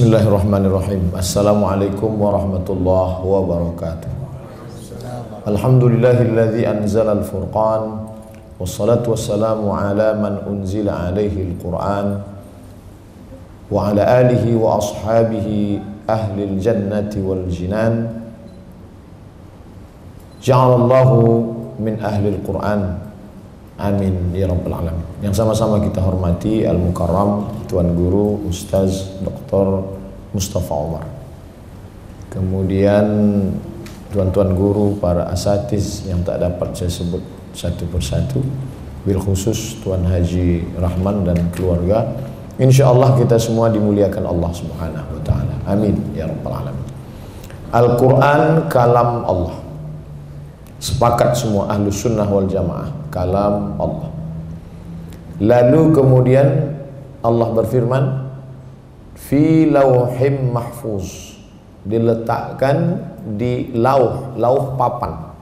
Bismillahirrahmanirrahim. Assalamualaikum warahmatullahi wabarakatuh. Alhamdulillahilladzi anzala al-furqan wassalatu wassalamu ala man unzila alaihi al-Qur'an wa ala alihi wa ashabihi ahli al-jannati wal jinan. Ja'alallahu min ahli al-Qur'an. Amin ya rabbal alamin. Yang sama-sama kita hormati Al Mukarram Tuan Guru Ustaz Dr. Mustafa Omar. Kemudian tuan-tuan guru, para asatiz yang tak dapat saya sebut satu persatu. Bil khusus Tuan Haji Rahman dan keluarga. Insya Allah kita semua dimuliakan Allah Subhanahu wa taala. Amin ya rabbal alamin. Al-Quran kalam Allah Sepakat semua ahlu sunnah wal jamaah Kalam Allah Lalu kemudian Allah berfirman Fi lauhim mahfuz. Diletakkan di lauh Lauh papan.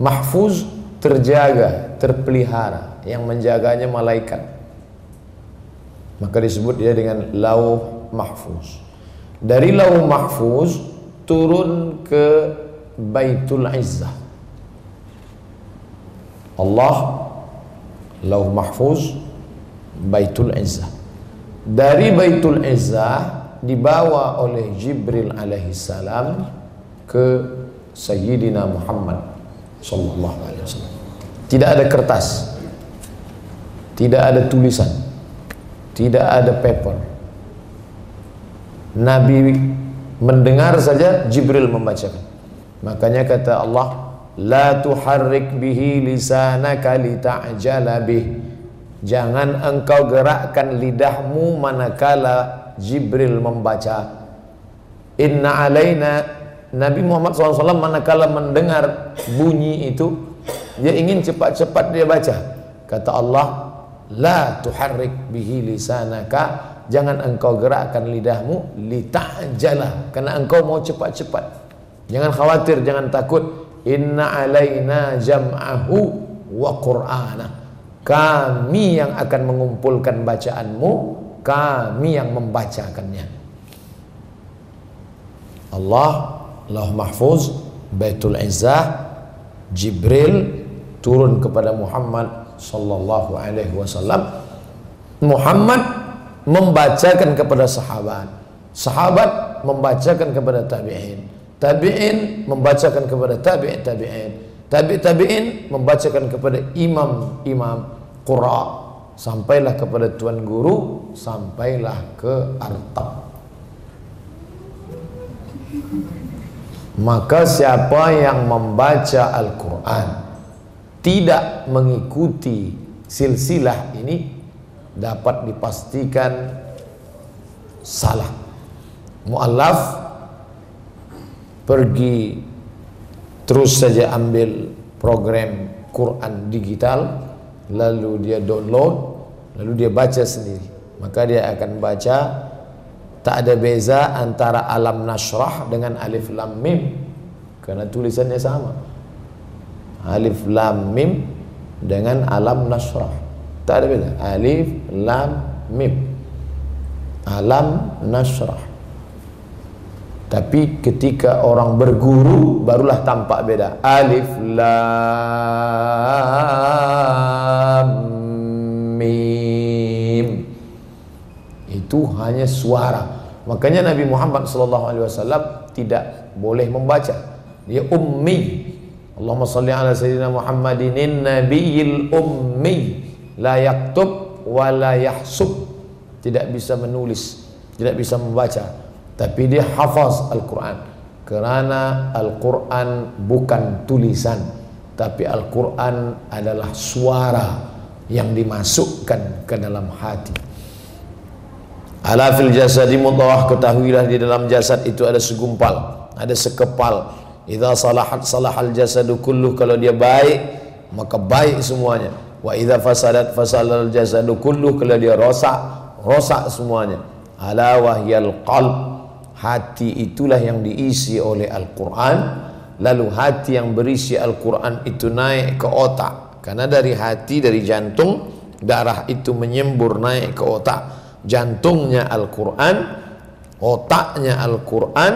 Mahfuz terjaga, terpelihara. Yang menjaganya malaikat. Maka disebut dia dengan lauh mahfuz. Dari lauh mahfuz Turun ke Baitul Izzah. Allah Lauh Mahfuz Baitul Izzah Dari Baitul Izzah Dibawa oleh Jibril alaihi salam Ke Sayyidina Muhammad Sallallahu alaihi wasallam. Tidak ada kertas. Tidak ada tulisan. Tidak ada paper. Nabi mendengar saja Jibril membacakan. Makanya kata Allah, la tuharrik bihi lisanaka lita'jala bih. Jangan engkau gerakkan lidahmu manakala Jibril membaca. Inna alaina Nabi Muhammad SAW manakala mendengar bunyi itu dia ingin cepat-cepat dia baca. Kata Allah, la tuharrik bihi lisanaka jangan engkau gerakkan lidahmu lita'jala karena engkau mau cepat-cepat. Jangan khawatir, jangan takut. Inna alaina jam'ahu wa qur'ana. Kami yang akan mengumpulkan bacaanmu, kami yang membacakannya. Allah, Lauh Mahfuz, Baitul Izzah, Jibril turun kepada Muhammad sallallahu alaihi wasallam. Muhammad membacakan kepada sahabat. Sahabat membacakan kepada tabi'in tabi'in membacakan kepada tabi' tabi'in tabi' tabi'in membacakan kepada imam-imam qura sampailah kepada tuan guru sampailah ke artab. Maka siapa yang membaca Al-Quran tidak mengikuti silsilah ini dapat dipastikan salah. Mu'allaf pergi terus saja ambil program Quran digital lalu dia download lalu dia baca sendiri. Maka dia akan baca tak ada beza antara alam nasrah dengan alif lam mim. Karena tulisannya sama. Alif lam mim dengan alam nasrah tak ada beza. Alif lam mim. Alam nasrah tapi ketika orang berguru barulah tampak beda. Alif lam Itu hanya suara. Makanya Nabi Muhammad wasallam tidak boleh membaca. Dia ummi. Allahumma salli ala sayyidina Muhammadin nabiyil ummi la yaktub wa la yahsub. Tidak bisa menulis, tidak bisa membaca tapi dia hafaz Al-Quran kerana Al-Quran bukan tulisan tapi Al-Quran adalah suara yang dimasukkan ke dalam hati ala fil jasadi mutawah ketahuilah di dalam jasad itu ada segumpal ada sekepal. Idza salahat salahal jasadu kulluh kalau dia baik maka baik semuanya. Wa idza fasadat fasalal jasadu kulluh kalau dia rosak rosak semuanya. Ala wahyal qalb hati itulah yang diisi oleh Al-Quran. Lalu hati yang berisi Al-Quran itu naik ke otak. Karena dari hati dari jantung darah itu menyembur naik ke otak jantungnya Al-Quran otaknya Al-Quran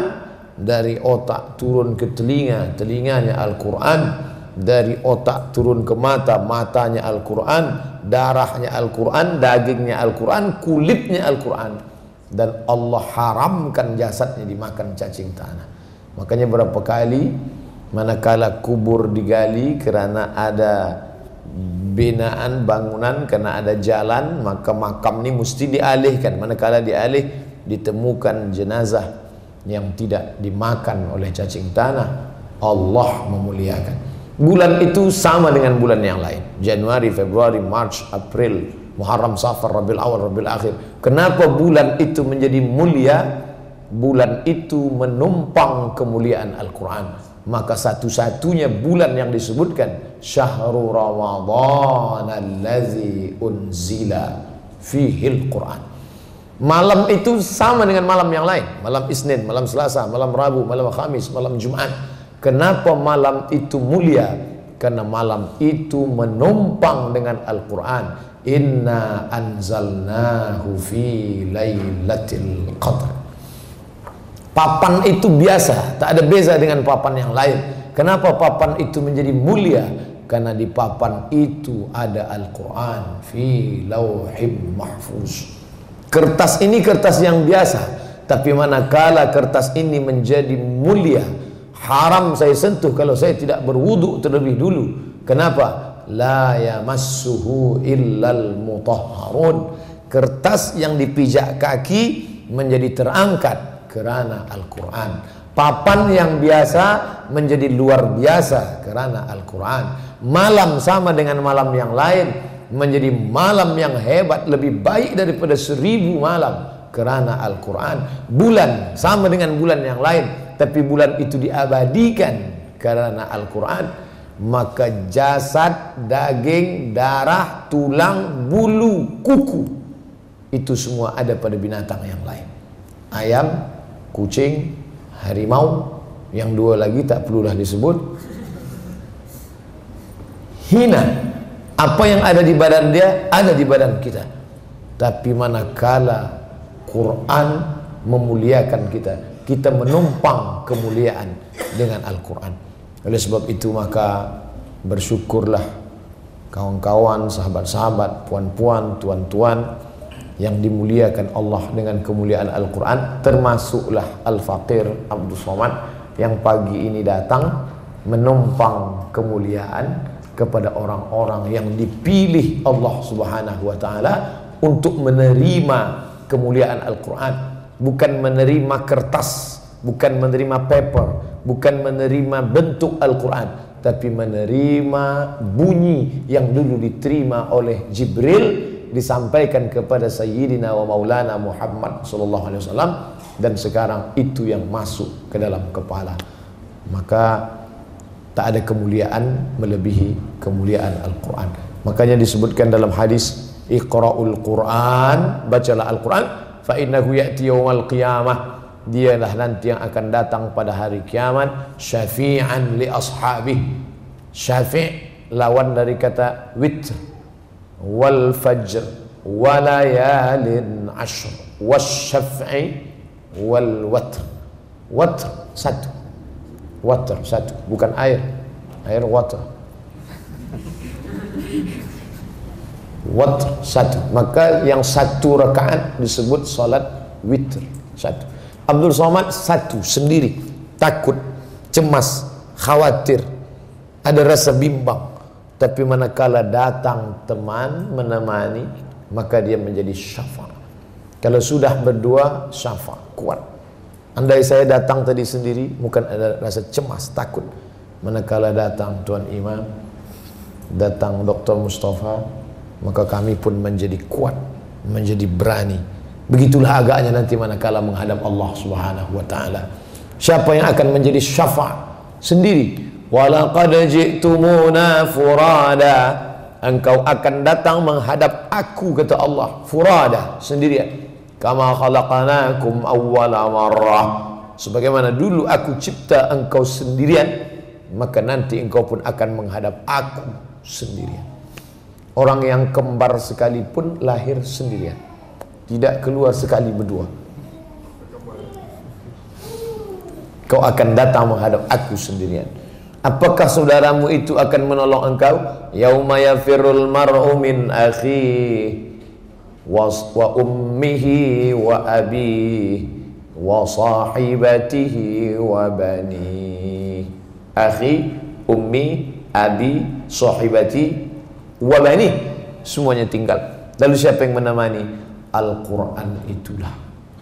dari otak turun ke telinga telinganya Al-Quran dari otak turun ke mata matanya Al-Quran darahnya Al-Quran dagingnya Al-Quran kulitnya Al-Quran. Dan Allah haramkan jasadnya dimakan cacing tanah. Makanya berapa kali manakala kubur digali kerana ada binaan bangunan karena ada jalan maka makam ini mesti dialihkan. Manakala dialih ditemukan jenazah yang tidak dimakan oleh cacing tanah. Allah memuliakan. Bulan itu sama dengan bulan yang lain. Januari, Februari, March, April Muharram, Safar, Rabiul Awal, Rabiul Akhir. Kenapa bulan itu menjadi mulia? Bulan itu menumpang kemuliaan Al-Quran. Maka satu-satunya bulan yang disebutkan syahrul ramadhan allazi unzila fihil Quran Malam itu sama dengan malam yang lain. Malam Isnin, malam Selasa, malam Rabu, malam Khamis, malam Jumat. Kenapa malam itu mulia? Karena malam itu menumpang dengan Al-Quran. Inna anzalnahu fi laylatil qadr. Papan itu biasa, tak ada beza dengan papan yang lain. Kenapa papan itu menjadi mulia? Karena di papan itu ada Al-Quran fi lauhim mahfuz. Kertas ini kertas yang biasa, tapi manakala kertas ini menjadi mulia, haram saya sentuh kalau saya tidak berwudu terlebih dulu. Kenapa? La yamassuhu illal mutahharun. Kertas yang dipijak kaki menjadi terangkat kerana Al-Quran. Papan yang biasa menjadi luar biasa kerana Al-Quran. Malam sama dengan malam yang lain menjadi malam yang hebat lebih baik daripada seribu malam kerana Al-Quran. Bulan sama dengan bulan yang lain tapi bulan itu diabadikan kerana Al-Quran. Maka jasad, daging, darah, tulang, bulu, kuku itu semua ada pada binatang yang lain. Ayam, kucing, harimau yang dua lagi tak perlulah disebut hina apa yang ada di badan dia ada di badan kita. Tapi manakala Quran memuliakan kita, kita menumpang kemuliaan dengan Al-Quran. Oleh sebab itu maka bersyukurlah kawan-kawan, sahabat-sahabat, puan-puan, tuan-tuan yang dimuliakan Allah dengan kemuliaan Al-Quran termasuklah Al-Faqir Abdul Somad yang pagi ini datang menumpang kemuliaan kepada orang-orang yang dipilih Allah Subhanahu wa taala untuk menerima kemuliaan Al-Qur'an, bukan menerima kertas, bukan menerima paper, bukan menerima bentuk Al-Qur'an, tapi menerima bunyi yang dulu diterima oleh Jibril disampaikan kepada Sayyidina wa Maulana Muhammad sallallahu alaihi wasallam dan sekarang itu yang masuk ke dalam kepala. Maka tak ada kemuliaan melebihi kemuliaan Al-Quran. Makanya disebutkan dalam hadis Iqra'ul Quran bacalah Al-Quran fa innahu ya'ti yawmal qiyamah. Dialah nanti yang akan datang pada hari kiamat syafi'an li ashabih syafi' lawan dari kata witr wal fajr walayalin ashr wasyaf'i wal watr. Watr satu. Water satu bukan air. Air water water satu. Maka yang satu rakaat disebut salat witr satu. Abdul Somad satu sendiri. Takut cemas khawatir. Ada rasa bimbang tapi manakala datang teman menemani maka dia menjadi syafa kalau sudah berdua syafa kuat Andai saya datang tadi sendiri, bukan ada rasa cemas, takut. Manakala datang Tuan Imam, datang Dr. Mustafa, maka kami pun menjadi kuat, menjadi berani. Begitulah agaknya nanti manakala menghadap Allah Subhanahu wa taala. Siapa yang akan menjadi syafa' sendiri? Walaqad ji'tumuna furada. Engkau akan datang menghadap aku kata Allah. Furada sendirian. Kama khalaqnakum awwala marrah. Sebagaimana dulu aku cipta engkau sendirian maka nanti engkau pun akan menghadap aku sendirian. Orang yang kembar sekalipun lahir sendirian. Tidak keluar sekali berdua. Engkau akan datang menghadap aku sendirian. Apakah saudaramu itu akan menolong engkau? Yauma yafirul mar'u min akhi wa ummihi wa abihi wa sahibatihi wa bani. Akhi, ummi, abi, sahibati wa bani. Semuanya tinggal. Lalu siapa yang menemani? Al-Quran itulah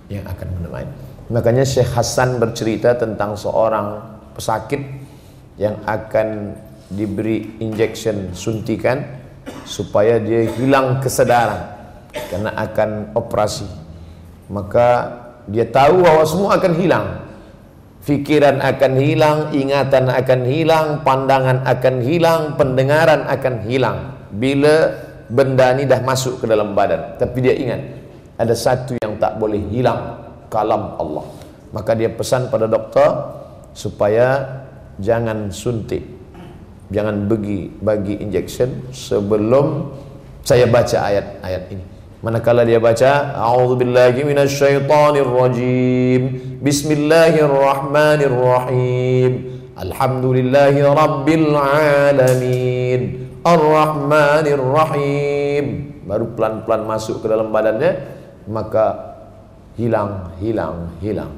yang akan menemani. Makanya Syekh Hasan bercerita tentang seorang pesakit yang akan diberi injection suntikan supaya dia hilang kesadaran karena akan operasi. Maka dia tahu bahwa semua akan hilang. Fikiran akan hilang, ingatan akan hilang, pandangan akan hilang, pendengaran akan hilang. Bila benda ini dah masuk ke dalam badan. Tapi dia ingat, ada satu yang tak boleh hilang kalam Allah. Maka dia pesan pada doktor supaya jangan suntik, jangan bagi bagi injection sebelum saya baca ayat-ayat ini. Manakala dia baca A'udzubillahi minasyaitonirrajim. Bismillahirrahmanirrahim. Alhamdulillahi rabbil alamin. Ar-Rahmanirrahim. Baru pelan-pelan masuk ke dalam badannya Maka hilang, hilang, hilang.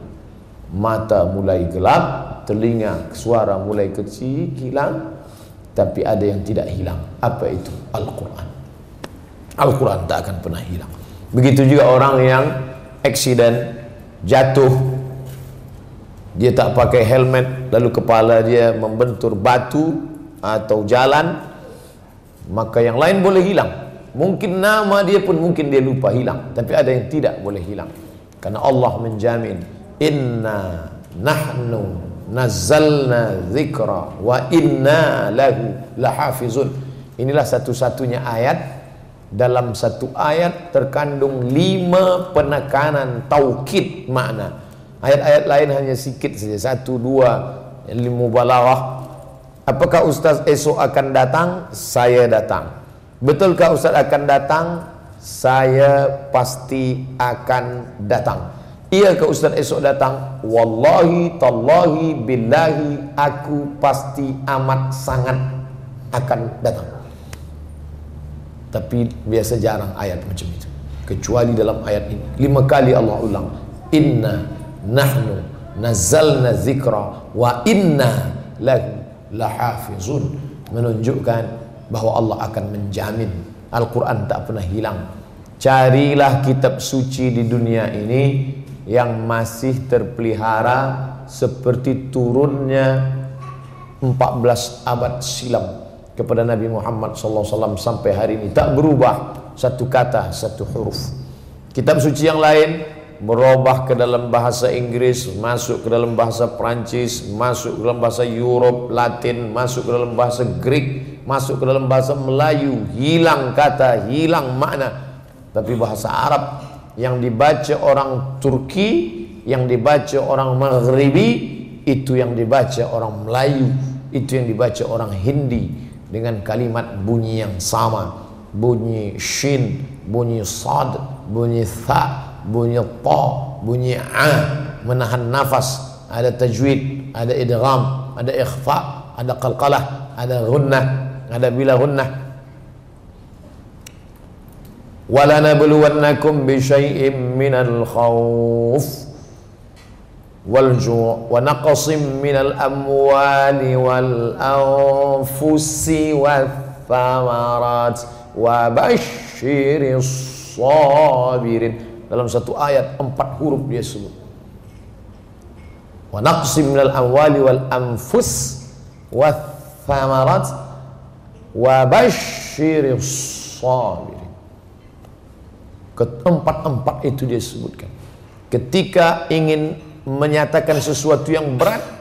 Mata mulai gelap, telinga suara mulai kecil, hilang. Tapi ada yang tidak hilang. Apa itu? Al-Quran. Al-Quran tak akan pernah hilang. Begitu juga orang yang accident, jatuh, dia tak pakai helmet, lalu kepala dia membentur batu atau jalan, maka yang lain boleh hilang. Mungkin nama dia pun mungkin dia lupa hilang, tapi ada yang tidak boleh hilang. Karena Allah menjamin Inna nahnu nazzalna zikra wa inna lahu lahafizun Inilah satu-satunya ayat dalam satu ayat terkandung lima penekanan taukid makna. Ayat-ayat lain hanya sikit saja, satu dua lima balawah. Apakah Ustaz esok akan datang? Saya datang. Betulkah Ustaz akan datang? saya pasti akan datang. Iya ke Ustaz esok datang? Wallahi tallahi billahi aku pasti amat sangat akan datang. Tapi biasa jarang ayat macam itu. Kecuali dalam ayat ini. Lima kali Allah ulang. Inna nahnu nazalna zikra wa inna lahu lahafizun. Menunjukkan bahwa Allah akan menjamin Al-Quran tak pernah hilang. Carilah kitab suci di dunia ini yang masih terpelihara seperti turunnya 14 abad silam kepada Nabi Muhammad SAW sampai hari ini. Tak berubah satu kata satu huruf. Kitab suci yang lain berubah ke dalam bahasa Inggris, masuk ke dalam bahasa Prancis, masuk ke dalam bahasa Europe, Latin, masuk ke dalam bahasa Greek, masuk ke dalam bahasa Melayu. Hilang kata hilang makna. Tapi bahasa Arab yang dibaca orang Turki yang dibaca orang Maghribi itu yang dibaca orang Melayu itu yang dibaca orang Hindi dengan kalimat bunyi yang sama. Bunyi shin bunyi sad bunyi tha bunyi ta bunyi a. Menahan nafas ada tajwid ada idgham ada ikhfa ada qalqalah ada ghunnah ada bila gunnah wala nabluwannakum bi syai'in minal khawf wal ju' wa naqsim minal amwali wal anfusi wath thamarat wa basyiris sabirin dalam satu ayat empat huruf dia sebut. wa naqsim minal amwali wal anfus wath thamarat wa basyiris sabirin keempat-empat itu dia sebutkan. Ketika ingin menyatakan sesuatu yang berat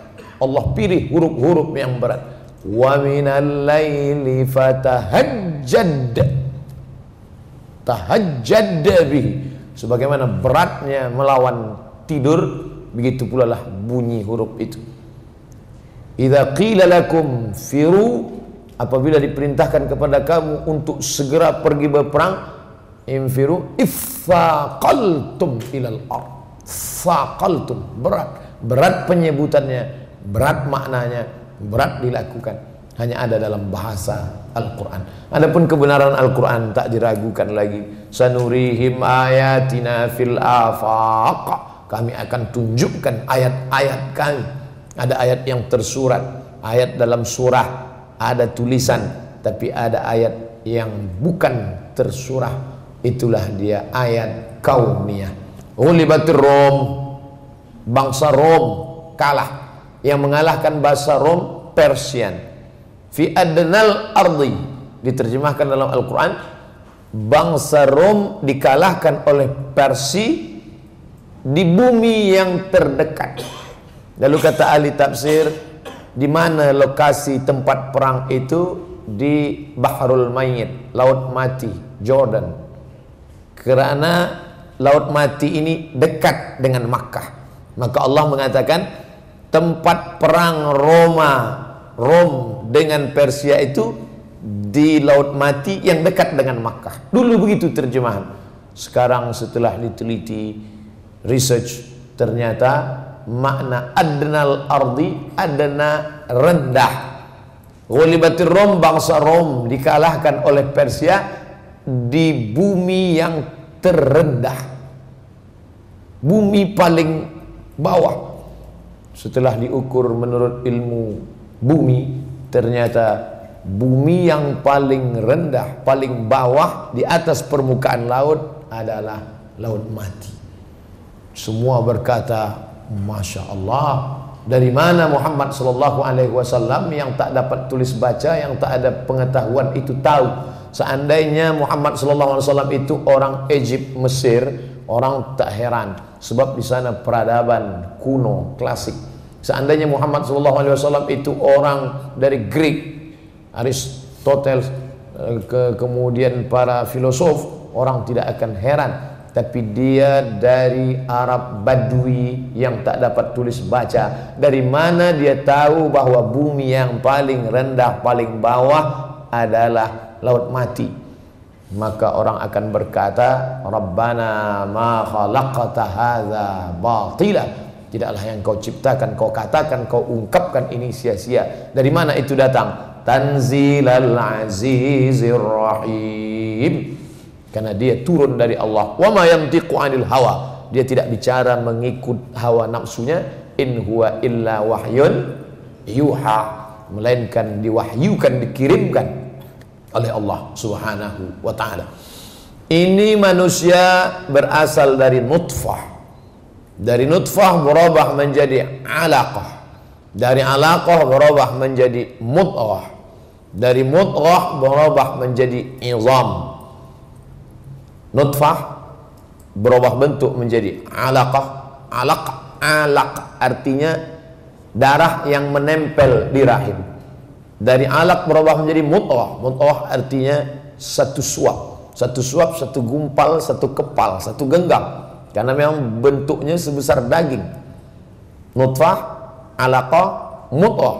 Allah pilih huruf-huruf yang berat. Wa minal laili fatahajjad. Tahajjad bihi. Sebagaimana beratnya melawan tidur begitu pula lah bunyi huruf itu. Idza qila lakum firu apabila diperintahkan kepada kamu untuk segera pergi berperang infiru iffaqaltum ilal ard faqaltum berat berat penyebutannya, berat maknanya, berat dilakukan. Hanya ada dalam bahasa Al-Quran. Adapun kebenaran Al-Quran tak diragukan lagi. Sanurihim ayatina fil afaq. Kami akan tunjukkan ayat-ayat kami. Ada ayat yang tersurat, ayat dalam surah, ada tulisan, tapi ada ayat yang bukan tersurah. Itulah dia ayat kaumiyah. Ghulibatir Rom. Bangsa Rom kalah. Yang mengalahkan bahasa Rom Persian. Fi adnal ardi. Diterjemahkan dalam Al-Quran. Bangsa Rom dikalahkan oleh Persi di bumi yang terdekat. Lalu kata ahli tafsir di mana lokasi tempat perang itu? Di Bahrul Mayyit laut mati Jordan kerana laut mati ini dekat dengan Makkah. Maka Allah mengatakan tempat perang Roma, Rom dengan Persia itu di laut mati yang dekat dengan Makkah. Dulu begitu terjemahan. Sekarang setelah diteliti research ternyata makna adnal ardi adna rendah. Ghulibatir Rom bangsa Rom dikalahkan oleh Persia di bumi yang terendah. Bumi paling bawah. Setelah diukur menurut ilmu bumi ternyata bumi yang paling rendah paling bawah di atas permukaan laut adalah laut mati. Semua berkata Masya Allah. Dari mana Muhammad Sallallahu Alaihi Wasallam yang tak dapat tulis baca yang tak ada pengetahuan itu tahu Seandainya Muhammad wasallam itu orang Egypt, Mesir, orang tak heran sebab di sana peradaban kuno, klasik. Seandainya Muhammad wasallam itu orang dari Greek, Aristoteles eh, ke kemudian para filosof, orang tidak akan heran. Tapi dia dari Arab Badui yang tak dapat tulis baca. Dari mana dia tahu bahwa bumi yang paling rendah, paling bawah adalah laut mati. Maka orang akan berkata Rabbana ma khalaqta hadza batila. Tidaklah yang kau ciptakan kau katakan kau ungkapkan ini sia-sia. Dari mana itu datang? Tanzilal azizir rahim. Karena dia turun dari Allah. Wa ma yantiqu anil hawa. Dia tidak bicara mengikut hawa nafsunya. In huwa illa wahyun yuha. Melainkan diwahyukan dikirimkan oleh Allah Subhanahu wa taala. Ini manusia berasal dari nutfah. Dari nutfah berubah menjadi alaqah. Dari alaqah berubah menjadi mudghah. Dari mudghah berubah menjadi izam. Nutfah berubah bentuk menjadi alaqah. Alaq alaq artinya darah yang menempel di rahim dari alak berubah menjadi mut'ah. Mut'ah artinya satu suap. Satu suap, satu gumpal, satu kepal, satu genggam. Karena memang bentuknya sebesar daging. Nutfah, alaqah, mut'ah.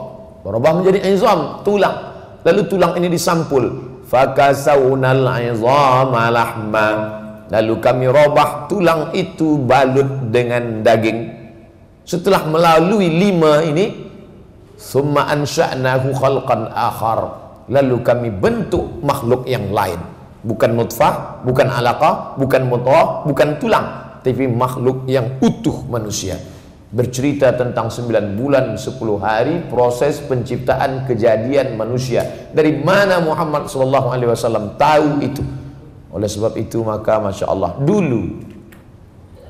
Berubah menjadi izam, tulang. Lalu tulang ini disampul. Fakasaunal izama lahma. Lalu kami robah tulang itu balut dengan daging. Setelah melalui lima ini, Summa ansha'nahu khalqan akhar. Lalu kami bentuk makhluk yang lain. Bukan nutfah, bukan alaqah, bukan mutah, bukan tulang, tapi makhluk yang utuh manusia. Bercerita tentang 9 bulan 10 hari proses penciptaan kejadian manusia. Dari mana Muhammad wasallam tahu itu? Oleh sebab itu maka Masya Allah dulu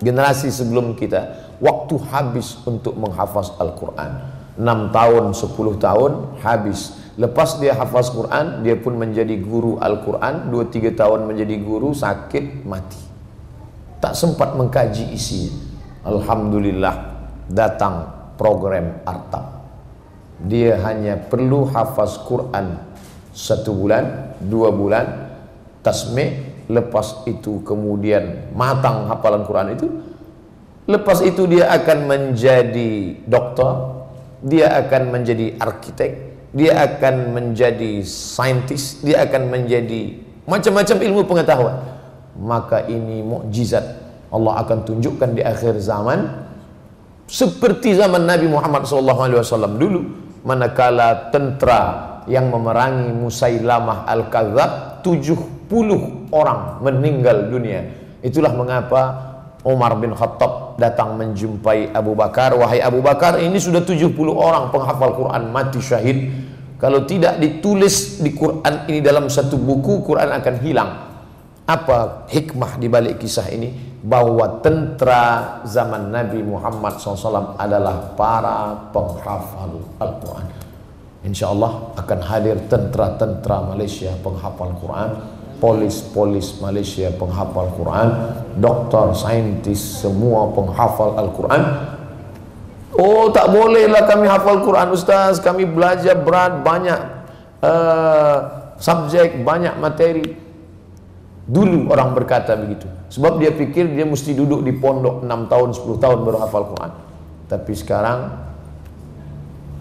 generasi sebelum kita waktu habis untuk menghafaz Al-Quran 6 tahun, 10 tahun habis. Lepas dia hafaz Quran, dia pun menjadi guru Al-Quran, 2-3 tahun menjadi guru, sakit, mati. Tak sempat mengkaji isinya. Alhamdulillah datang program Artab. Dia hanya perlu hafaz Quran satu bulan, dua bulan, tasmih, lepas itu kemudian matang hafalan Quran itu, lepas itu dia akan menjadi doktor, dia akan menjadi arsitek, dia akan menjadi saintis, dia akan menjadi macam-macam ilmu pengetahuan. Maka ini mukjizat Allah akan tunjukkan di akhir zaman seperti zaman Nabi Muhammad SAW dulu manakala tentara yang memerangi Musailamah Al-Kadzab 70 orang meninggal dunia itulah mengapa Umar bin Khattab datang menjumpai Abu Bakar wahai Abu Bakar ini sudah 70 orang penghafal Quran mati syahid kalau tidak ditulis di Quran ini dalam satu buku Quran akan hilang apa hikmah di balik kisah ini? Bahwa tentara zaman Nabi Muhammad SAW adalah para penghafal Al-Quran. Insya Allah akan hadir tentara-tentara Malaysia penghafal Quran, polis-polis Malaysia penghafal Quran, doktor, saintis, semua penghafal Al-Quran. Oh tak bolehlah kami hafal Quran Ustaz, kami belajar berat banyak uh, subjek, banyak materi. Dulu orang berkata begitu. Sebab dia pikir dia mesti duduk di pondok 6 tahun, 10 tahun baru hafal Quran. Tapi sekarang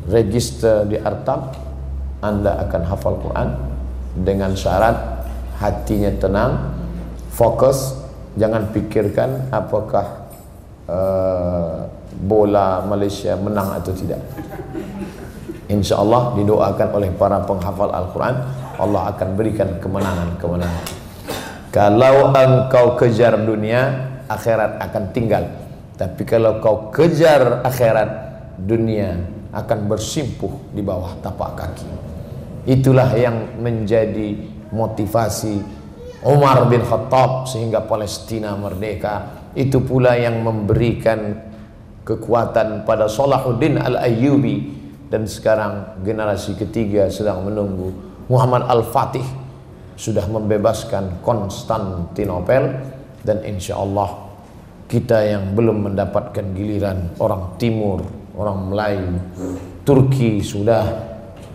register di Artab Anda akan hafal Quran dengan syarat hatinya tenang, fokus, jangan pikirkan apakah uh, bola Malaysia menang atau tidak. Insya Allah didoakan oleh para penghafal Al-Quran Allah akan berikan kemenangan-kemenangan kalau engkau kejar dunia, akhirat akan tinggal. Tapi kalau kau kejar akhirat, dunia akan bersimpuh di bawah tapak kaki. Itulah yang menjadi motivasi Umar bin Khattab sehingga Palestina merdeka. Itu pula yang memberikan kekuatan pada Salahuddin Al-Ayyubi. Dan sekarang generasi ketiga sedang menunggu Muhammad Al-Fatih sudah membebaskan Konstantinopel. Dan insya Allah kita yang belum mendapatkan giliran orang Timur, orang Melayu, Turki sudah,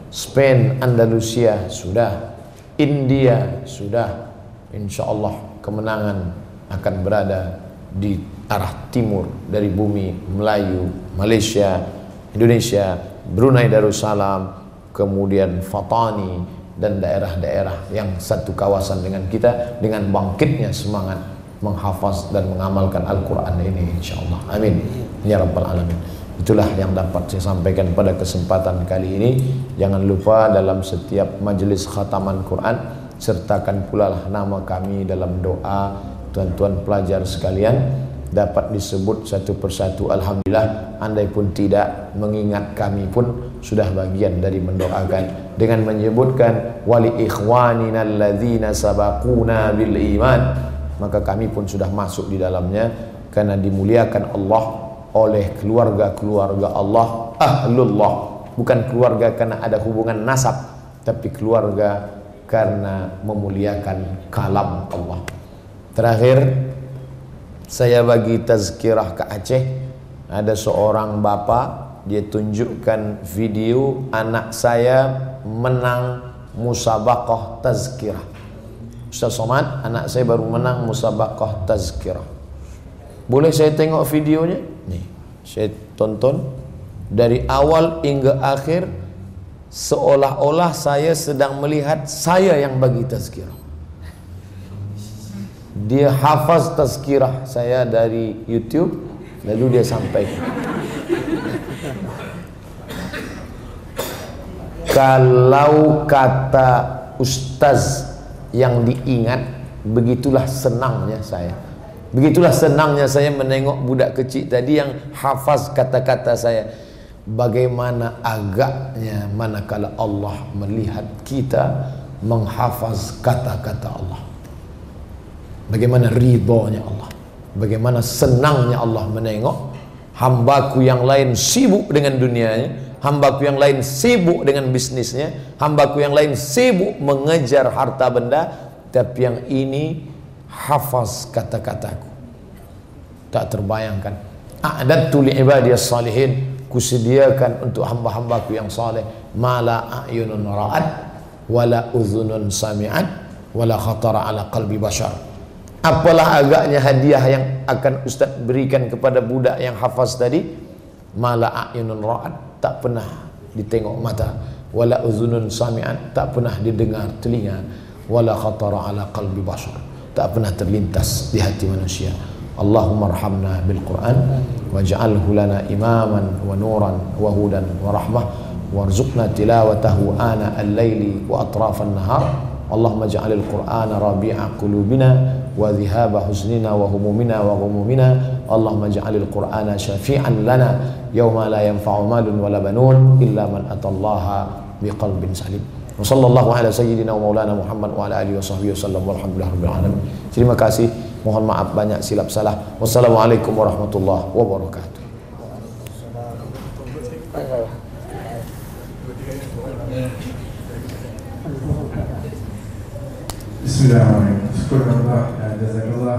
Spain, Andalusia sudah, India sudah, insya Allah kemenangan akan berada di arah timur dari bumi Melayu, Malaysia, Indonesia, Brunei Darussalam, kemudian Fatani, dan daerah-daerah yang satu kawasan dengan kita dengan bangkitnya semangat menghafaz dan mengamalkan Al-Quran ini insyaAllah. Amin. Ya Rabbal Alamin itulah yang dapat saya sampaikan pada kesempatan kali ini. Jangan lupa dalam setiap majelis khataman Quran sertakan pula lah nama kami dalam doa. Tuan-tuan pelajar sekalian dapat disebut satu persatu Alhamdulillah. Andai pun tidak mengingat kami pun sudah bagian dari mendoakan. Dengan menyebutkan wali ikhwanina alladzina sabaquna bil iman maka kami pun sudah masuk di dalamnya. Karena dimuliakan Allah oleh keluarga-keluarga Allah ahlullah. Bukan keluarga karena ada hubungan nasab tapi keluarga karena memuliakan kalam Allah. Terakhir saya bagi tazkirah ke Aceh. Ada seorang bapak dia tunjukkan video anak saya menang musabaqah tazkirah. Ustaz Somad anak saya baru menang musabaqah tazkirah. Boleh saya tengok videonya saya tonton dari awal hingga akhir seolah-olah saya sedang melihat saya yang bagi tazkirah. Dia hafaz tazkirah saya dari YouTube lalu dia sampaikan kalau kata ustaz yang diingat begitulah senangnya saya begitulah senangnya saya menengok budak kecil tadi yang hafaz kata-kata saya. Bagaimana agaknya manakala Allah melihat kita menghafaz kata-kata Allah? Bagaimana ridhonya Allah? Bagaimana senangnya Allah menengok? Hambaku yang lain sibuk dengan dunianya Hambaku yang lain sibuk dengan bisnisnya Hambaku yang lain sibuk mengejar harta benda Tapi yang ini hafaz kata-kataku. Tak terbayangkan. A'adatu li'ibadiyas salihin Kusediakan untuk hamba-hambaku yang saleh Mala a'yunun ra'ad Wala uzunun sami'ad Wala khatara ala qalbi bashar. Apalah agaknya hadiah yang akan Ustaz berikan kepada budak yang hafaz tadi? Mala a'yunun ra'ad, tak pernah ditengok mata. Wala uzunun sami'an, tak pernah didengar telinga. Wala khatara ala qalbi bashar, tak pernah terlintas di hati manusia. اللهم ارحمنا بالقرآن واجعله لنا إماما ونورا وهدى ورحمة وارزقنا تلاوته آناء الليل وأطراف النهار. اللهم اجعل القرآن ربيع قلوبنا وذهاب حزننا وهمومنا وغمومنا. اللهم اجعل القرآن شفيعا لنا يوم لا ينفع مال ولا بنون إلا من أتى الله بقلب سليم. Wassallallahu ala sayyidina wa maulana Muhammad wa ala alihi wa sahbihi wasallam walhamdulillah rabbil alamin. Terima kasih. Mohon maaf banyak silap salah. Wassalamualaikum warahmatullahi wabarakatuh. Bismillahirrahmanirrahim. Allah, jazakallah.